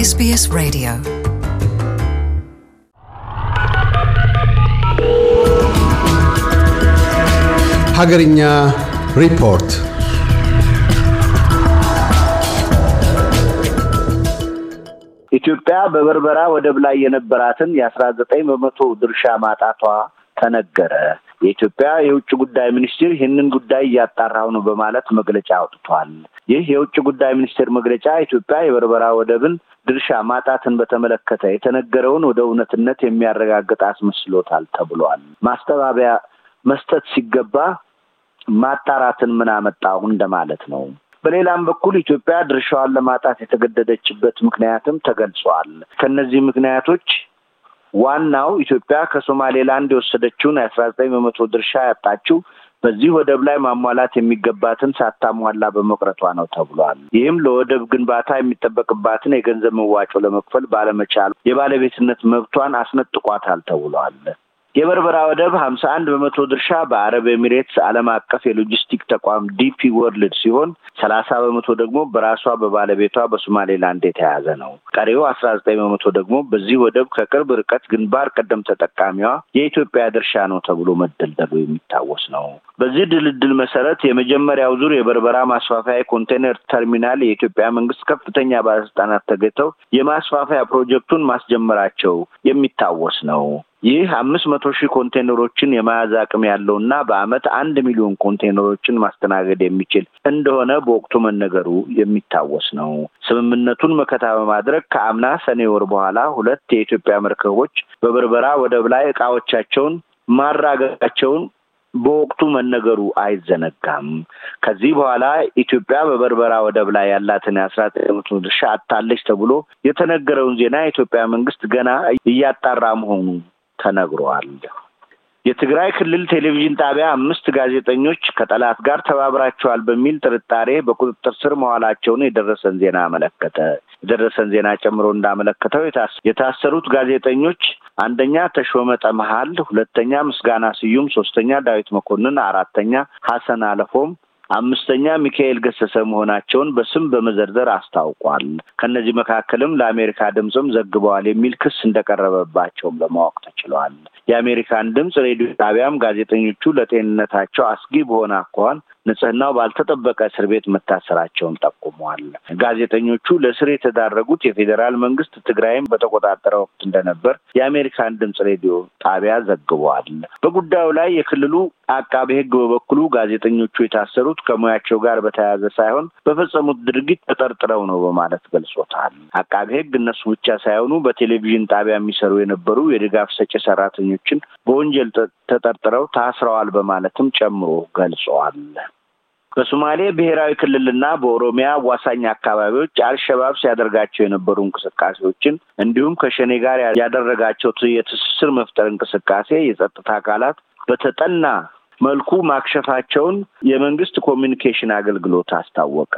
SBS Radio. ሀገርኛ ሪፖርት ኢትዮጵያ በበርበራ ወደብ ላይ የነበራትን የአስራ ዘጠኝ በመቶ ድርሻ ማጣቷ ተነገረ። የኢትዮጵያ የውጭ ጉዳይ ሚኒስትር ይህንን ጉዳይ እያጣራሁ ነው በማለት መግለጫ አውጥቷል። ይህ የውጭ ጉዳይ ሚኒስቴር መግለጫ ኢትዮጵያ የበርበራ ወደብን ድርሻ ማጣትን በተመለከተ የተነገረውን ወደ እውነትነት የሚያረጋግጥ አስመስሎታል ተብሏል። ማስተባበያ መስጠት ሲገባ ማጣራትን ምን አመጣው እንደማለት ነው። በሌላም በኩል ኢትዮጵያ ድርሻዋን ለማጣት የተገደደችበት ምክንያትም ተገልጿል። ከእነዚህ ምክንያቶች ዋናው ኢትዮጵያ ከሶማሌላንድ የወሰደችውን የአስራ ዘጠኝ በመቶ ድርሻ ያጣችው በዚህ ወደብ ላይ ማሟላት የሚገባትን ሳታሟላ በመቅረቷ ነው ተብሏል። ይህም ለወደብ ግንባታ የሚጠበቅባትን የገንዘብ መዋጮ ለመክፈል ባለመቻሉ የባለቤትነት መብቷን አስነጥቋታል ተብሏል። የበርበራ ወደብ ሀምሳ አንድ በመቶ ድርሻ በአረብ ኤሚሬትስ ዓለም አቀፍ የሎጂስቲክ ተቋም ዲፒ ወርልድ ሲሆን ሰላሳ በመቶ ደግሞ በራሷ በባለቤቷ በሶማሌላንድ የተያዘ ነው። ቀሪው አስራ ዘጠኝ በመቶ ደግሞ በዚህ ወደብ ከቅርብ ርቀት ግንባር ቀደም ተጠቃሚዋ የኢትዮጵያ ድርሻ ነው ተብሎ መደልደሉ የሚታወስ ነው። በዚህ ድልድል መሰረት የመጀመሪያው ዙር የበርበራ ማስፋፊያ የኮንቴነር ተርሚናል የኢትዮጵያ መንግስት ከፍተኛ ባለስልጣናት ተገኝተው የማስፋፊያ ፕሮጀክቱን ማስጀመራቸው የሚታወስ ነው። ይህ አምስት መቶ ሺህ ኮንቴነሮችን የመያዝ አቅም ያለው እና በአመት አንድ ሚሊዮን ኮንቴነሮችን ማስተናገድ የሚችል እንደሆነ በወቅቱ መነገሩ የሚታወስ ነው። ስምምነቱን መከታ በማድረግ ከአምና ሰኔ ወር በኋላ ሁለት የኢትዮጵያ መርከቦች በበርበራ ወደብ ላይ እቃዎቻቸውን ማራገጣቸውን በወቅቱ መነገሩ አይዘነጋም። ከዚህ በኋላ ኢትዮጵያ በበርበራ ወደብ ላይ ያላትን የአስራ ዘጠኝ ድርሻ አታለች ተብሎ የተነገረውን ዜና የኢትዮጵያ መንግስት ገና እያጣራ መሆኑ ተነግሯል። የትግራይ ክልል ቴሌቪዥን ጣቢያ አምስት ጋዜጠኞች ከጠላት ጋር ተባብራቸዋል በሚል ጥርጣሬ በቁጥጥር ስር መዋላቸውን የደረሰን ዜና አመለከተ። የደረሰን ዜና ጨምሮ እንዳመለከተው የታሰሩት ጋዜጠኞች አንደኛ ተሾመ ጠመሃል፣ ሁለተኛ ምስጋና ስዩም፣ ሶስተኛ ዳዊት መኮንን፣ አራተኛ ሀሰን አለፎም አምስተኛ ሚካኤል ገሰሰ መሆናቸውን በስም በመዘርዘር አስታውቋል። ከእነዚህ መካከልም ለአሜሪካ ድምፅም ዘግበዋል የሚል ክስ እንደቀረበባቸውም ለማወቅ ተችሏል። የአሜሪካን ድምፅ ሬዲዮ ጣቢያም ጋዜጠኞቹ ለጤንነታቸው አስጊ በሆነ አኳኋን ንጽህናው ባልተጠበቀ እስር ቤት መታሰራቸውን ጠቁመዋል። ጋዜጠኞቹ ለእስር የተዳረጉት የፌዴራል መንግስት ትግራይም በተቆጣጠረ ወቅት እንደነበር የአሜሪካን ድምፅ ሬዲዮ ጣቢያ ዘግቧል። በጉዳዩ ላይ የክልሉ አቃቤ ሕግ በበኩሉ ጋዜጠኞቹ የታሰሩት ከሙያቸው ጋር በተያያዘ ሳይሆን በፈጸሙት ድርጊት ተጠርጥረው ነው በማለት ገልጾታል። አቃቤ ሕግ እነሱ ብቻ ሳይሆኑ በቴሌቪዥን ጣቢያ የሚሰሩ የነበሩ የድጋፍ ሰጪ ሰራተኞችን በወንጀል ተጠርጥረው ታስረዋል በማለትም ጨምሮ ገልጸዋል። በሶማሌ ብሔራዊ ክልልና በኦሮሚያ አዋሳኝ አካባቢዎች አልሸባብ ሲያደርጋቸው የነበሩ እንቅስቃሴዎችን እንዲሁም ከሸኔ ጋር ያደረጋቸው የትስስር መፍጠር እንቅስቃሴ የጸጥታ አካላት በተጠና መልኩ ማክሸፋቸውን የመንግስት ኮሚኒኬሽን አገልግሎት አስታወቀ።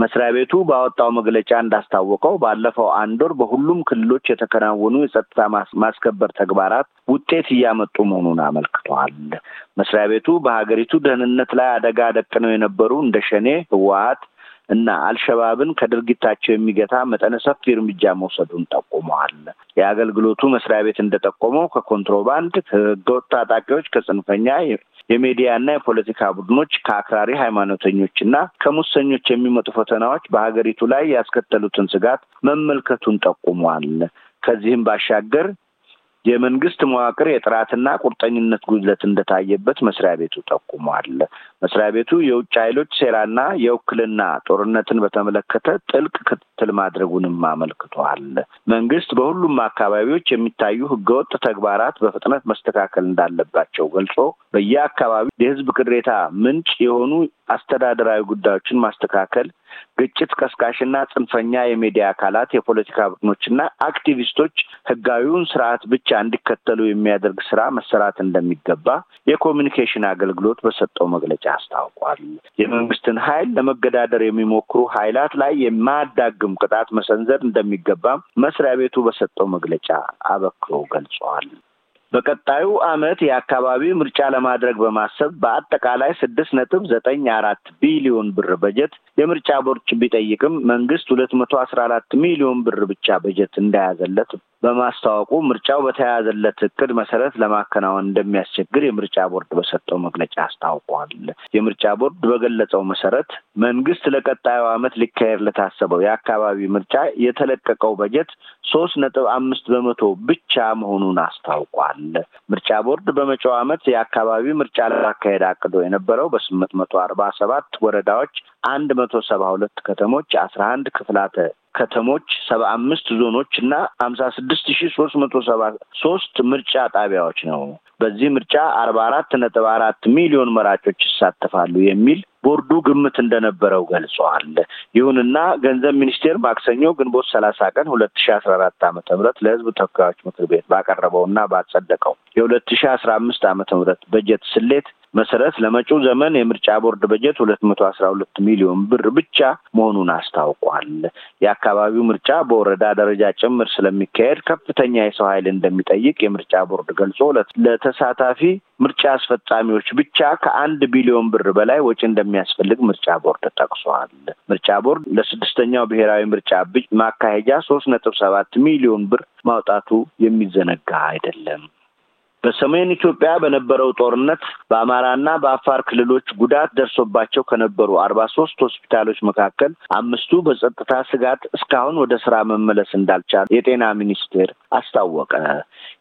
መስሪያ ቤቱ ባወጣው መግለጫ እንዳስታወቀው ባለፈው አንድ ወር በሁሉም ክልሎች የተከናወኑ የጸጥታ ማስከበር ተግባራት ውጤት እያመጡ መሆኑን አመልክተዋል። መስሪያ ቤቱ በሀገሪቱ ደህንነት ላይ አደጋ ደቅነው የነበሩ እንደ ሸኔ፣ ህወሀት እና አልሸባብን ከድርጊታቸው የሚገታ መጠነ ሰፊ እርምጃ መውሰዱን ጠቁመዋል። የአገልግሎቱ መስሪያ ቤት እንደጠቆመው ከኮንትሮባንድ፣ ከህገወጥ ታጣቂዎች፣ ከጽንፈኛ የሚዲያ እና የፖለቲካ ቡድኖች ከአክራሪ ሃይማኖተኞች እና ከሙሰኞች የሚመጡ ፈተናዎች በሀገሪቱ ላይ ያስከተሉትን ስጋት መመልከቱን ጠቁሟል። ከዚህም ባሻገር የመንግስት መዋቅር የጥራትና ቁርጠኝነት ጉድለት እንደታየበት መስሪያ ቤቱ ጠቁሟል። መስሪያ ቤቱ የውጭ ኃይሎች ሴራና የውክልና ጦርነትን በተመለከተ ጥልቅ ክትትል ማድረጉንም አመልክቷል። መንግስት በሁሉም አካባቢዎች የሚታዩ ህገወጥ ተግባራት በፍጥነት መስተካከል እንዳለባቸው ገልጾ በየአካባቢው የህዝብ ቅሬታ ምንጭ የሆኑ አስተዳደራዊ ጉዳዮችን ማስተካከል ግጭት ቀስቃሽና ጽንፈኛ የሚዲያ አካላት፣ የፖለቲካ ቡድኖችና አክቲቪስቶች ህጋዊውን ስርዓት ብቻ እንዲከተሉ የሚያደርግ ስራ መሰራት እንደሚገባ የኮሚኒኬሽን አገልግሎት በሰጠው መግለጫ አስታውቋል። የመንግስትን ኃይል ለመገዳደር የሚሞክሩ ኃይላት ላይ የማያዳግም ቅጣት መሰንዘር እንደሚገባም መስሪያ ቤቱ በሰጠው መግለጫ አበክሮ ገልጸዋል። በቀጣዩ ዓመት የአካባቢ ምርጫ ለማድረግ በማሰብ በአጠቃላይ ስድስት ነጥብ ዘጠኝ አራት ቢሊዮን ብር በጀት የምርጫ ቦርድ ቢጠይቅም መንግስት ሁለት መቶ አስራ አራት ሚሊዮን ብር ብቻ በጀት እንደያዘለት በማስታወቁ ምርጫው በተያያዘለት እቅድ መሰረት ለማከናወን እንደሚያስቸግር የምርጫ ቦርድ በሰጠው መግለጫ አስታውቋል። የምርጫ ቦርድ በገለጸው መሰረት መንግስት ለቀጣዩ ዓመት ሊካሄድ ለታሰበው የአካባቢ ምርጫ የተለቀቀው በጀት ሶስት ነጥብ አምስት በመቶ ብቻ መሆኑን አስታውቋል። ምርጫ ቦርድ በመጪው ዓመት የአካባቢ ምርጫ ለማካሄድ አቅዶ የነበረው በስምንት መቶ አርባ ሰባት ወረዳዎች አንድ መቶ ሰባ ሁለት ከተሞች አስራ አንድ ክፍላተ ከተሞች ሰባ አምስት ዞኖች እና ሀምሳ ስድስት ሺ ሶስት መቶ ሰባ ሶስት ምርጫ ጣቢያዎች ነው። በዚህ ምርጫ አርባ አራት ነጥብ አራት ሚሊዮን መራጮች ይሳተፋሉ የሚል ቦርዱ ግምት እንደነበረው ገልጸዋል። ይሁንና ገንዘብ ሚኒስቴር ማክሰኞ ግንቦት ሰላሳ ቀን ሁለት ሺ አስራ አራት ዓመተ ምህረት ለሕዝብ ተወካዮች ምክር ቤት ባቀረበው እና ባጸደቀው የሁለት ሺ አስራ አምስት ዓመተ ምህረት በጀት ስሌት መሰረት ለመጪው ዘመን የምርጫ ቦርድ በጀት ሁለት መቶ አስራ ሁለት ሚሊዮን ብር ብቻ መሆኑን አስታውቋል። የአካባቢው ምርጫ በወረዳ ደረጃ ጭምር ስለሚካሄድ ከፍተኛ የሰው ኃይል እንደሚጠይቅ የምርጫ ቦርድ ገልጾ ለተሳታፊ ምርጫ አስፈጻሚዎች ብቻ ከአንድ ቢሊዮን ብር በላይ ወጪ እንደሚያስፈልግ ምርጫ ቦርድ ጠቅሷል። ምርጫ ቦርድ ለስድስተኛው ብሔራዊ ምርጫ ማካሄጃ ሶስት ነጥብ ሰባት ሚሊዮን ብር ማውጣቱ የሚዘነጋ አይደለም። በሰሜን ኢትዮጵያ በነበረው ጦርነት በአማራና በአፋር ክልሎች ጉዳት ደርሶባቸው ከነበሩ አርባ ሶስት ሆስፒታሎች መካከል አምስቱ በጸጥታ ስጋት እስካሁን ወደ ስራ መመለስ እንዳልቻሉ የጤና ሚኒስቴር አስታወቀ።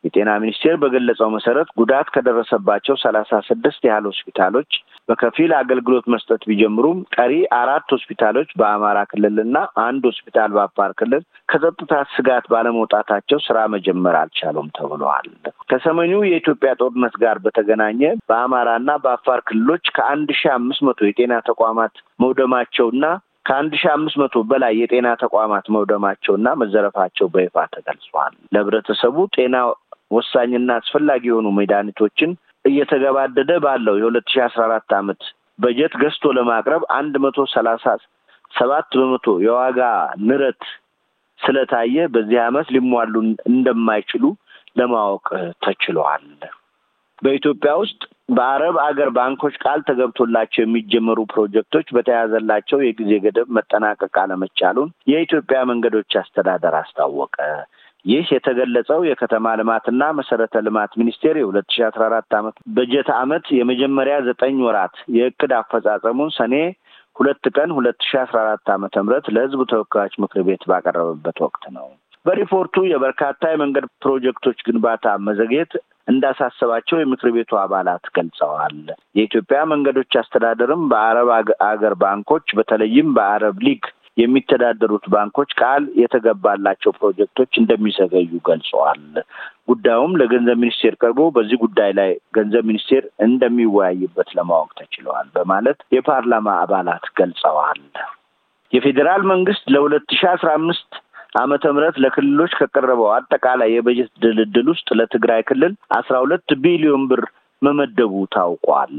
የጤና ሚኒስቴር በገለጸው መሰረት ጉዳት ከደረሰባቸው ሰላሳ ስድስት ያህል ሆስፒታሎች በከፊል አገልግሎት መስጠት ቢጀምሩም ቀሪ አራት ሆስፒታሎች በአማራ ክልልና አንድ ሆስፒታል በአፋር ክልል ከጸጥታ ስጋት ባለመውጣታቸው ስራ መጀመር አልቻሉም ተብለዋል። ከሰሜኑ የኢትዮጵያ ጦርነት ጋር በተገናኘ በአማራና በአፋር ክልሎች ከአንድ ሺ አምስት መቶ የጤና ተቋማት መውደማቸውና ከአንድ ሺ አምስት መቶ በላይ የጤና ተቋማት መውደማቸውና መዘረፋቸው በይፋ ተገልጿል። ለህብረተሰቡ ጤና ወሳኝና አስፈላጊ የሆኑ መድኃኒቶችን እየተገባደደ ባለው የሁለት ሺ አስራ አራት ዓመት በጀት ገዝቶ ለማቅረብ አንድ መቶ ሰላሳ ሰባት በመቶ የዋጋ ንረት ስለታየ በዚህ ዓመት ሊሟሉ እንደማይችሉ ለማወቅ ተችሏል። በኢትዮጵያ ውስጥ በአረብ አገር ባንኮች ቃል ተገብቶላቸው የሚጀመሩ ፕሮጀክቶች በተያዘላቸው የጊዜ ገደብ መጠናቀቅ አለመቻሉን የኢትዮጵያ መንገዶች አስተዳደር አስታወቀ። ይህ የተገለጸው የከተማ ልማትና መሰረተ ልማት ሚኒስቴር የሁለት ሺ አስራ አራት ዓመት በጀት ዓመት የመጀመሪያ ዘጠኝ ወራት የእቅድ አፈጻጸሙን ሰኔ ሁለት ቀን ሁለት ሺ አስራ አራት ዓመተ ምህረት ለሕዝብ ተወካዮች ምክር ቤት ባቀረበበት ወቅት ነው። በሪፖርቱ የበርካታ የመንገድ ፕሮጀክቶች ግንባታ መዘግየት እንዳሳሰባቸው የምክር ቤቱ አባላት ገልጸዋል። የኢትዮጵያ መንገዶች አስተዳደርም በአረብ አገር ባንኮች በተለይም በአረብ ሊግ የሚተዳደሩት ባንኮች ቃል የተገባላቸው ፕሮጀክቶች እንደሚዘገዩ ገልጸዋል። ጉዳዩም ለገንዘብ ሚኒስቴር ቀርቦ በዚህ ጉዳይ ላይ ገንዘብ ሚኒስቴር እንደሚወያይበት ለማወቅ ተችለዋል በማለት የፓርላማ አባላት ገልጸዋል። የፌዴራል መንግስት ለሁለት ሺ አስራ አምስት ዓመተ ምህረት ለክልሎች ከቀረበው አጠቃላይ የበጀት ድልድል ውስጥ ለትግራይ ክልል አስራ ሁለት ቢሊዮን ብር መመደቡ ታውቋል።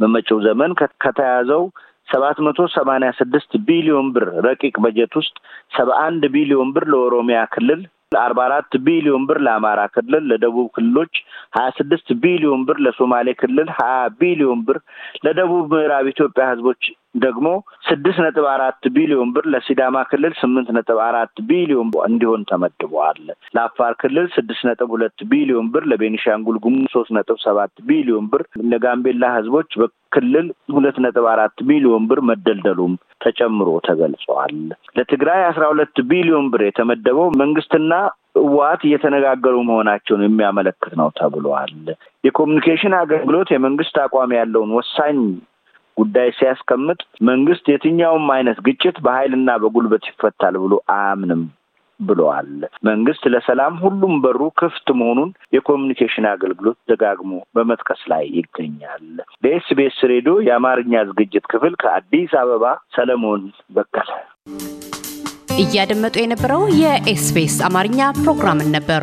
በመጪው ዘመን ከተያዘው ሰባት መቶ ሰማንያ ስድስት ቢሊዮን ብር ረቂቅ በጀት ውስጥ ሰባ አንድ ቢሊዮን ብር ለኦሮሚያ ክልል አርባ አራት ቢሊዮን ብር ለአማራ ክልል፣ ለደቡብ ክልሎች ሀያ ስድስት ቢሊዮን ብር፣ ለሶማሌ ክልል ሀያ ቢሊዮን ብር፣ ለደቡብ ምዕራብ ኢትዮጵያ ህዝቦች ደግሞ ስድስት ነጥብ አራት ቢሊዮን ብር፣ ለሲዳማ ክልል ስምንት ነጥብ አራት ቢሊዮን እንዲሆን ተመድበዋል። ለአፋር ክልል ስድስት ነጥብ ሁለት ቢሊዮን ብር፣ ለቤኒሻንጉል ጉሙዝ ሶስት ነጥብ ሰባት ቢሊዮን ብር፣ ለጋምቤላ ህዝቦች በክልል ሁለት ነጥብ አራት ቢሊዮን ብር መደልደሉም ተጨምሮ ተገልጸዋል። ለትግራይ አስራ ሁለት ቢሊዮን ብር የተመደበው መንግስትና ህወሓት እየተነጋገሩ መሆናቸውን የሚያመለክት ነው ተብሏል። የኮሚኒኬሽን አገልግሎት የመንግስት አቋም ያለውን ወሳኝ ጉዳይ ሲያስቀምጥ መንግስት የትኛውም አይነት ግጭት በኃይልና በጉልበት ይፈታል ብሎ አያምንም ብለዋል። መንግስት ለሰላም ሁሉም በሩ ክፍት መሆኑን የኮሚኒኬሽን አገልግሎት ደጋግሞ በመጥቀስ ላይ ይገኛል። ለኤስቢኤስ ሬዲዮ የአማርኛ ዝግጅት ክፍል ከአዲስ አበባ ሰለሞን በቀለ። እያደመጡ የነበረው የኤስቢኤስ አማርኛ ፕሮግራምን ነበር።